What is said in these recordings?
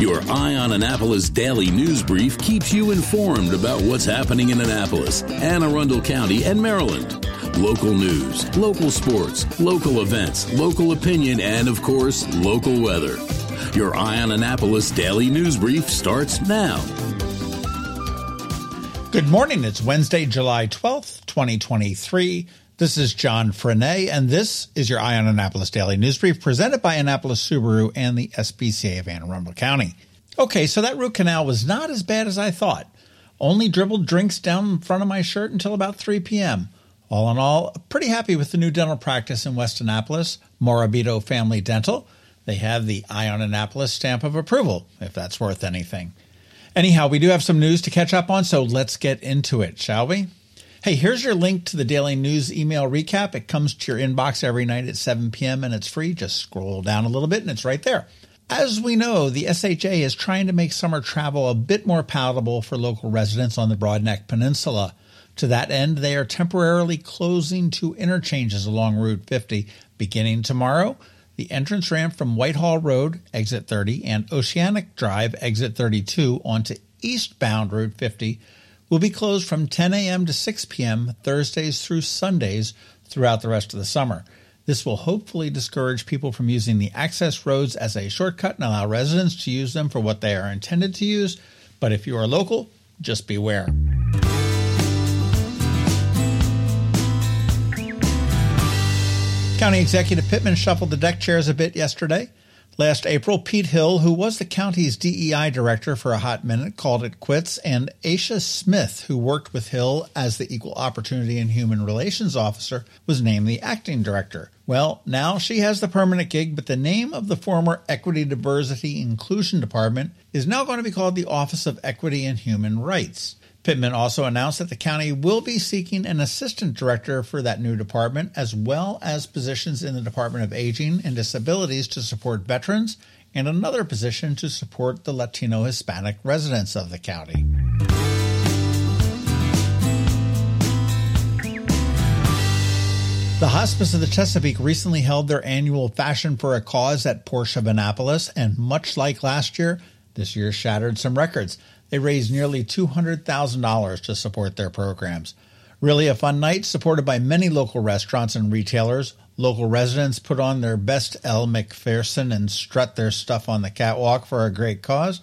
Your Eye on Annapolis daily news brief keeps you informed about what's happening in Annapolis, Anne Arundel County, and Maryland. Local news, local sports, local events, local opinion, and of course, local weather. Your Eye on Annapolis daily news brief starts now. Good morning. It's Wednesday, July 12th, 2023. This is John Frenaye, and this is your Eye on Annapolis Daily News Brief presented by Annapolis Subaru and the SPCA of Anne Arundel County. Okay, so that root canal was not as bad as I thought. Only dribbled drinks down in front of my shirt until about 3 p.m. All in all, pretty happy with the new dental practice in West Annapolis, Morabito Family Dental. They have the Eye on Annapolis stamp of approval, if that's worth anything. Anyhow, we do have some news to catch up on, so let's get into it, shall we? Hey, here's your link to the daily news email recap. It comes to your inbox every night at 7 p.m. and it's free. Just scroll down a little bit and it's right there. As we know, the SHA is trying to make summer travel a bit more palatable for local residents on the Broadneck Peninsula. To that end, they are temporarily closing two interchanges along Route 50 beginning tomorrow. The entrance ramp from Whitehall Road, exit 30, and Oceanic Drive, exit 32, onto eastbound Route 50 will be closed from 10 a.m. to 6 p.m. Thursdays through Sundays throughout the rest of the summer. This will hopefully discourage people from using the access roads as a shortcut and allow residents to use them for what they are intended to use. But if you are local, just beware. County Executive Pittman shuffled the deck chairs a bit yesterday. Last April, Pete Hill, who was the county's DEI director for a hot minute, called it quits, and Aisha Smith, who worked with Hill as the Equal Opportunity and Human Relations Officer, was named the acting director. Well, now she has the permanent gig, but the name of the former Equity, Diversity, Inclusion Department is now going to be called the Office of Equity and Human Rights. Pittman also announced that the county will be seeking an assistant director for that new department, as well as positions in the Department of Aging and Disabilities to support veterans, and another position to support the Latino Hispanic residents of the county. The Hospice of the Chesapeake recently held their annual Fashion for a Cause at Porsche of Annapolis, and much like last year, this year shattered some records. They raised nearly $200,000 to support their programs. Really a fun night, supported by many local restaurants and retailers. Local residents put on their best Elle Macpherson and strut their stuff on the catwalk for a great cause.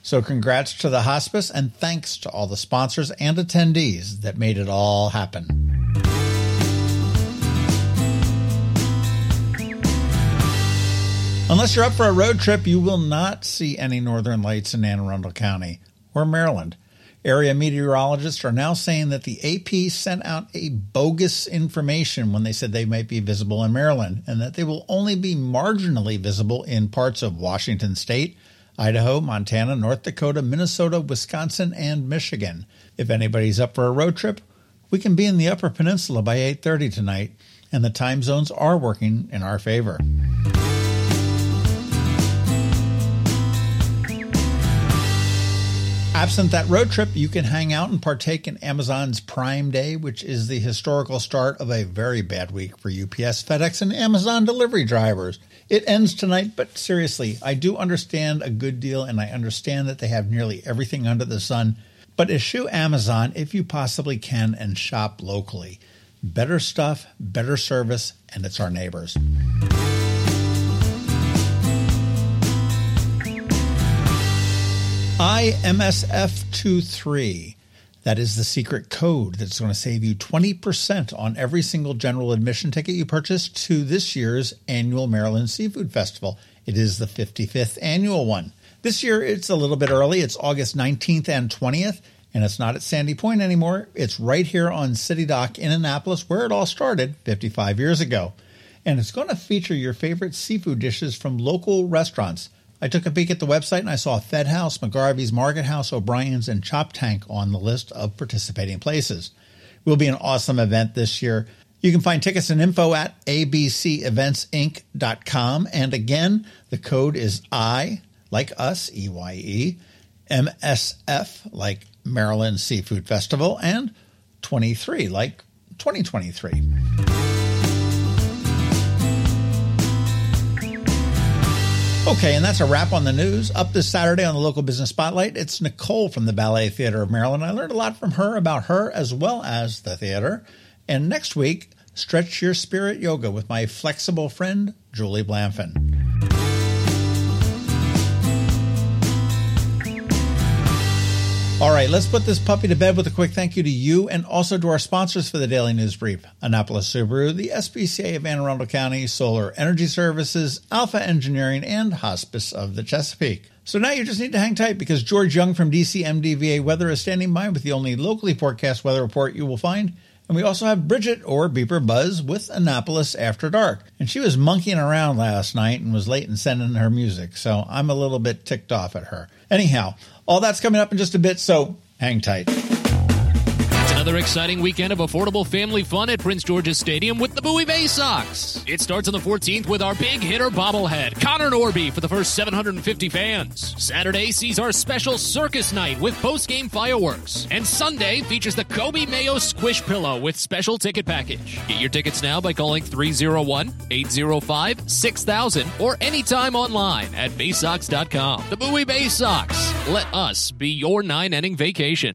So, congrats to the hospice and thanks to all the sponsors and attendees that made it all happen. Unless you're up for a road trip, you will not see any northern lights in Anne Arundel County or Maryland. Area meteorologists are now saying that the AP sent out a bogus information when they said they might be visible in Maryland and that they will only be marginally visible in parts of Washington state, Idaho, Montana, North Dakota, Minnesota, Wisconsin, and Michigan. If anybody's up for a road trip, we can be in the Upper Peninsula by 8:30 tonight, and the time zones are working in our favor. Absent that road trip, you can hang out and partake in Amazon's Prime Day, which is the historical start of a very bad week for UPS, FedEx, and Amazon delivery drivers. It ends tonight, but seriously, I do understand a good deal and I understand that they have nearly everything under the sun. But eschew Amazon if you possibly can and shop locally. Better stuff, better service, and it's our neighbors. IMSF23. That is the secret code that's going to save you 20% on every single general admission ticket you purchase to this year's annual Maryland Seafood Festival. It is the 55th annual one. This year it's a little bit early. It's August 19th and 20th, and it's not at Sandy Point anymore. It's right here on City Dock in Annapolis, where it all started 55 years ago. And it's going to feature your favorite seafood dishes from local restaurants. I took a peek at the website and I saw Fed House, McGarvey's Market House, O'Brien's, and Chop Tank on the list of participating places. It will be an awesome event this year. You can find tickets and info at abceventsinc.com. And again, the code is I, like us, EYE, MSF, like Maryland Seafood Festival, and 23, like 2023. Okay, and that's a wrap on the news. Up this Saturday on the local business spotlight, it's Nicole from the Ballet Theater of Maryland. I learned a lot from her about her as well as the theater. And next week, Stretch Your Spirit Yoga with my flexible friend, Julie Blanfin. All right, let's put this puppy to bed with a quick thank you to you and also to our sponsors for the Daily News Brief Annapolis Subaru, the SPCA of Anne Arundel County, Solar Energy Services, Alpha Engineering, and Hospice of the Chesapeake. So now you just need to hang tight because George Young from DCMDVA Weather is standing by with the only locally forecast weather report you will find. And we also have Bridget or BeeprBuzz with Annapolis After Dark. And she was monkeying around last night and was late in sending her music, so I'm a little bit ticked off at her. Anyhow, all that's coming up in just a bit, so hang tight. Another exciting weekend of affordable family fun at Prince George's Stadium with the Bowie Baysox. It starts on the 14th with our big hitter bobblehead, Connor Norby, for the first 750 fans. Saturday sees our special circus night with post-game fireworks. And Sunday features the Coby Mayo Squish Pillow with special ticket package. Get your tickets now by calling 301-805-6000 or anytime online at baysox.com. The Bowie Baysox. Let us be your nine-inning vacation.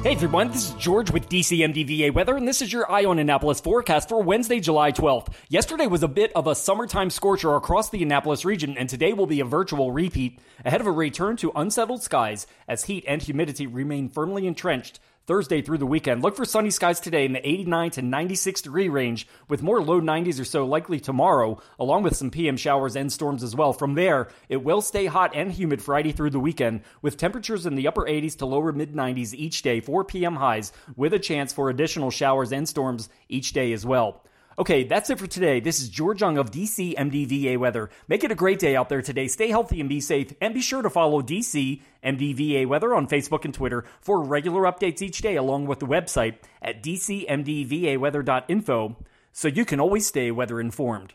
Hey everyone, this is George with DCMDVA Weather, and this is your Eye on Annapolis forecast for Wednesday, July 12th. Yesterday was a bit of a summertime scorcher across the Annapolis region, and today will be a virtual repeat ahead of a return to unsettled skies as heat and humidity remain firmly entrenched Thursday through the weekend. Look for sunny skies today in the 89 to 96 degree range, with more low 90s or so likely tomorrow, along with some PM showers and storms as well. From there, it will stay hot and humid Friday through the weekend, with temperatures in the upper 80s to lower mid 90s each day, 4 p.m. highs, with a chance for additional showers and storms each day as well. Okay, that's it for today. This is George Young of DC MDVA Weather. Make it a great day out there today. Stay healthy and be safe. And be sure to follow DC MDVA Weather on Facebook and Twitter for regular updates each day, along with the website at dcmdvaweather.info so you can always stay weather informed.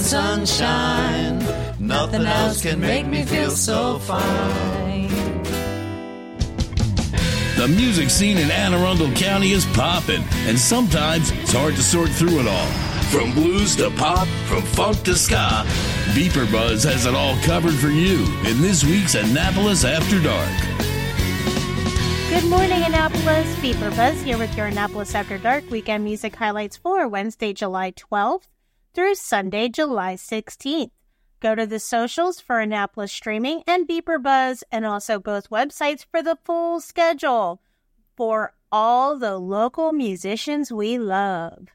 sunshine, nothing else can make me feel so fine. The music scene in Anne Arundel County is popping, and sometimes it's hard to sort through it all. From blues to pop, from funk to ska, BeeprBuzz has it all covered for you in this week's Annapolis After Dark. Good morning, Annapolis. BeeprBuzz here with your Annapolis After Dark weekend music highlights for Wednesday, July 12th through Sunday, July 16th. Go to the socials for Annapolis Streaming and BeeprBuzz, and also both websites for the full schedule for all the local musicians we love.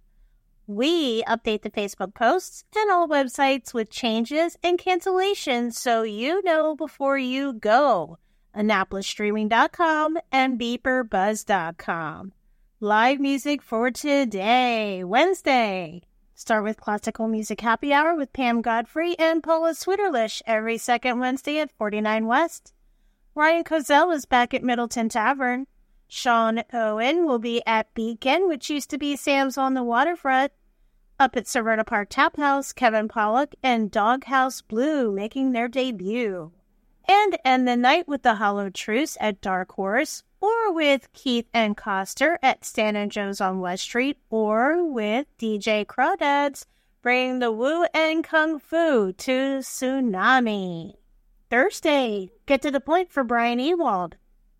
We update the Facebook posts and all websites with changes and cancellations so you know before you go. AnnapolisStreaming.com and BeeprBuzz.com. Live music for today, Wednesday. Start with classical music happy hour with Pam Godfrey and Paula Switterlish every second Wednesday at 49 West. Ryan Cozell is back at Middleton Tavern. Sean Owen will be at Beacon, which used to be Sam's on the Waterfront. Up at Severna Park Tap House, Kevin Pollock and Doghouse Blue making their debut. And end the night with the Hollow Truce at Dark Horse or with Keith and Coster at Stan and Joe's on West Street, or with DJ Crawdads bringing the Woo and Kung Fu to Tsunami. Thursday, get to the point for Brian Ewald.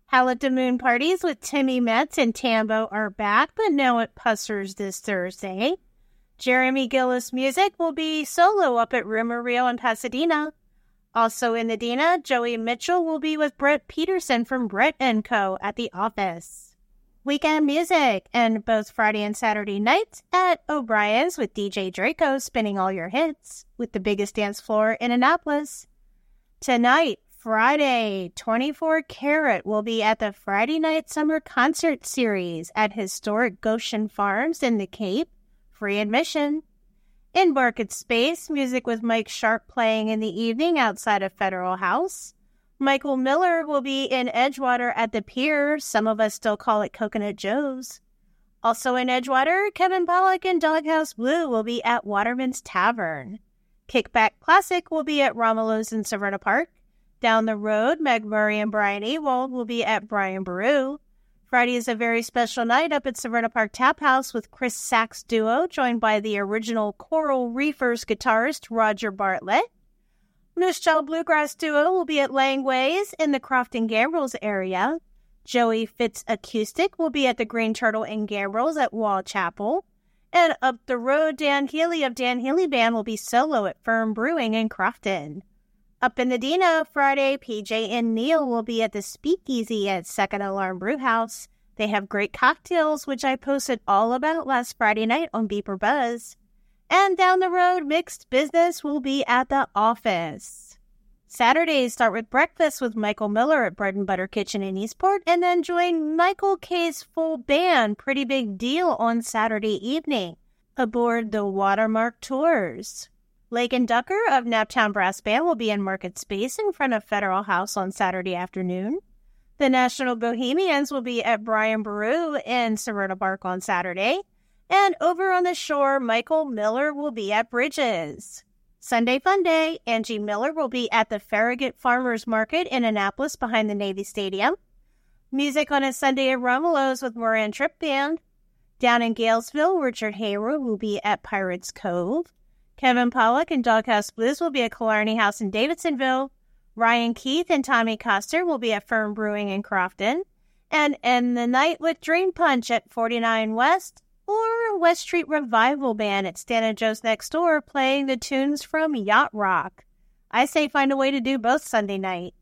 Hallett Moon parties with Timmy Metz and Tambo are back, but now at Pussers this Thursday. Jeremy Gillis Music will be solo up at Rumor Rio in Pasadena. Also in Dina, Joey Mitchell will be with Brett Peterson from Brett & Co. at the office. Weekend music and both Friday and Saturday nights at O'Brien's with DJ Draco spinning all your hits with the biggest dance floor in Annapolis. Tonight, Friday, 24 Carat will be at the Friday Night Summer Concert Series at historic Goshen Farms in the Cape. Free admission. In Market Space, music with Mike Sharp playing in the evening outside of Federal House. Michael Miller will be in Edgewater at the pier. Some of us still call it Coconut Joe's. Also in Edgewater, Kevin Pollock and Doghouse Blue will be at Waterman's Tavern. Kickback Classic will be at Romulo's in Severna Park. Down the road, Meg Murray and Brian Ewald will be at Brian Boru. Friday is a very special night up at Severna Park Tap House with Chris Sax Duo, joined by the original Coral Reefers guitarist Roger Bartlett. Jaw Bluegrass Duo will be at Langways in the Crofton Gambrills area. Joey Fitz Acoustic will be at the Green Turtle in Gambrills at Waugh Chapel. And up the road, Dan Healy of Dan Healy Band will be solo at Firm Brewing in Crofton. Up in the Dina, Friday, PJ and Neil will be at the Speakeasy at Second Alarm Brewhouse. They have great cocktails, which I posted all about last Friday night on BeeprBuzz. And down the road, Mixed Business will be at the office. Saturdays start with breakfast with Michael Miller at Bread and Butter Kitchen in Eastport, and then join Michael K's full band, Pretty Big Deal, on Saturday evening aboard the Watermark Tours. Lake and Ducker of Naptown Brass Band will be in Market Space in front of Federal House on Saturday afternoon. The National Bohemians will be at Brian Boru in Severna Park on Saturday. And over on the shore, Michael Miller will be at Bridges. Sunday Fun Day, Angie Miller will be at the Farragut Farmers Market in Annapolis behind the Navy Stadium. Music on a Sunday at Romulo's with Moran Trip Band. Down in Galesville, Richard Hayward will be at Pirates Cove. Kevin Pollock and Doghouse Blues will be at Killarney House in Davidsonville. Ryan Keith and Tommy Coster will be at Firm Brewing in Crofton. And end the night with Dream Punch at 49 West or West Street Revival Band at Stan and Joe's next door playing the tunes from Yacht Rock. I say find a way to do both Sunday night.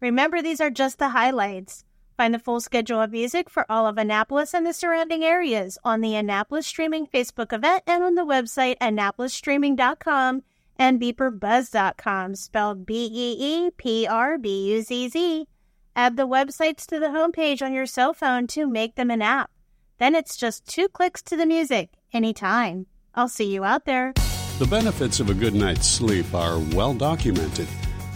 Remember, these are just the highlights. Find the full schedule of music for all of Annapolis and the surrounding areas on the Annapolis Streaming Facebook event and on the website annapolisstreaming.com and beeprbuzz.com, spelled B E E P R B U Z Z. Add the websites to the homepage on your cell phone to make them an app. Then it's just two clicks to the music anytime. I'll see you out there. The benefits of a good night's sleep are well documented.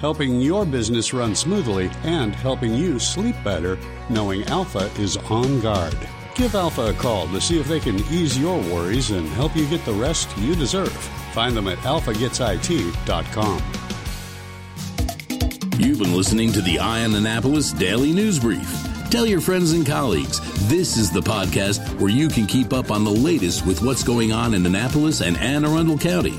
helping your business run smoothly and helping you sleep better knowing Alpha is on guard. Give Alpha a call to see if they can ease your worries and help you get the rest you deserve. Find them at alphagetsit.com. You've been listening to the Eye on Annapolis Daily News Brief. Tell your friends and colleagues this is the podcast where you can keep up on the latest with what's going on in Annapolis and Anne Arundel County.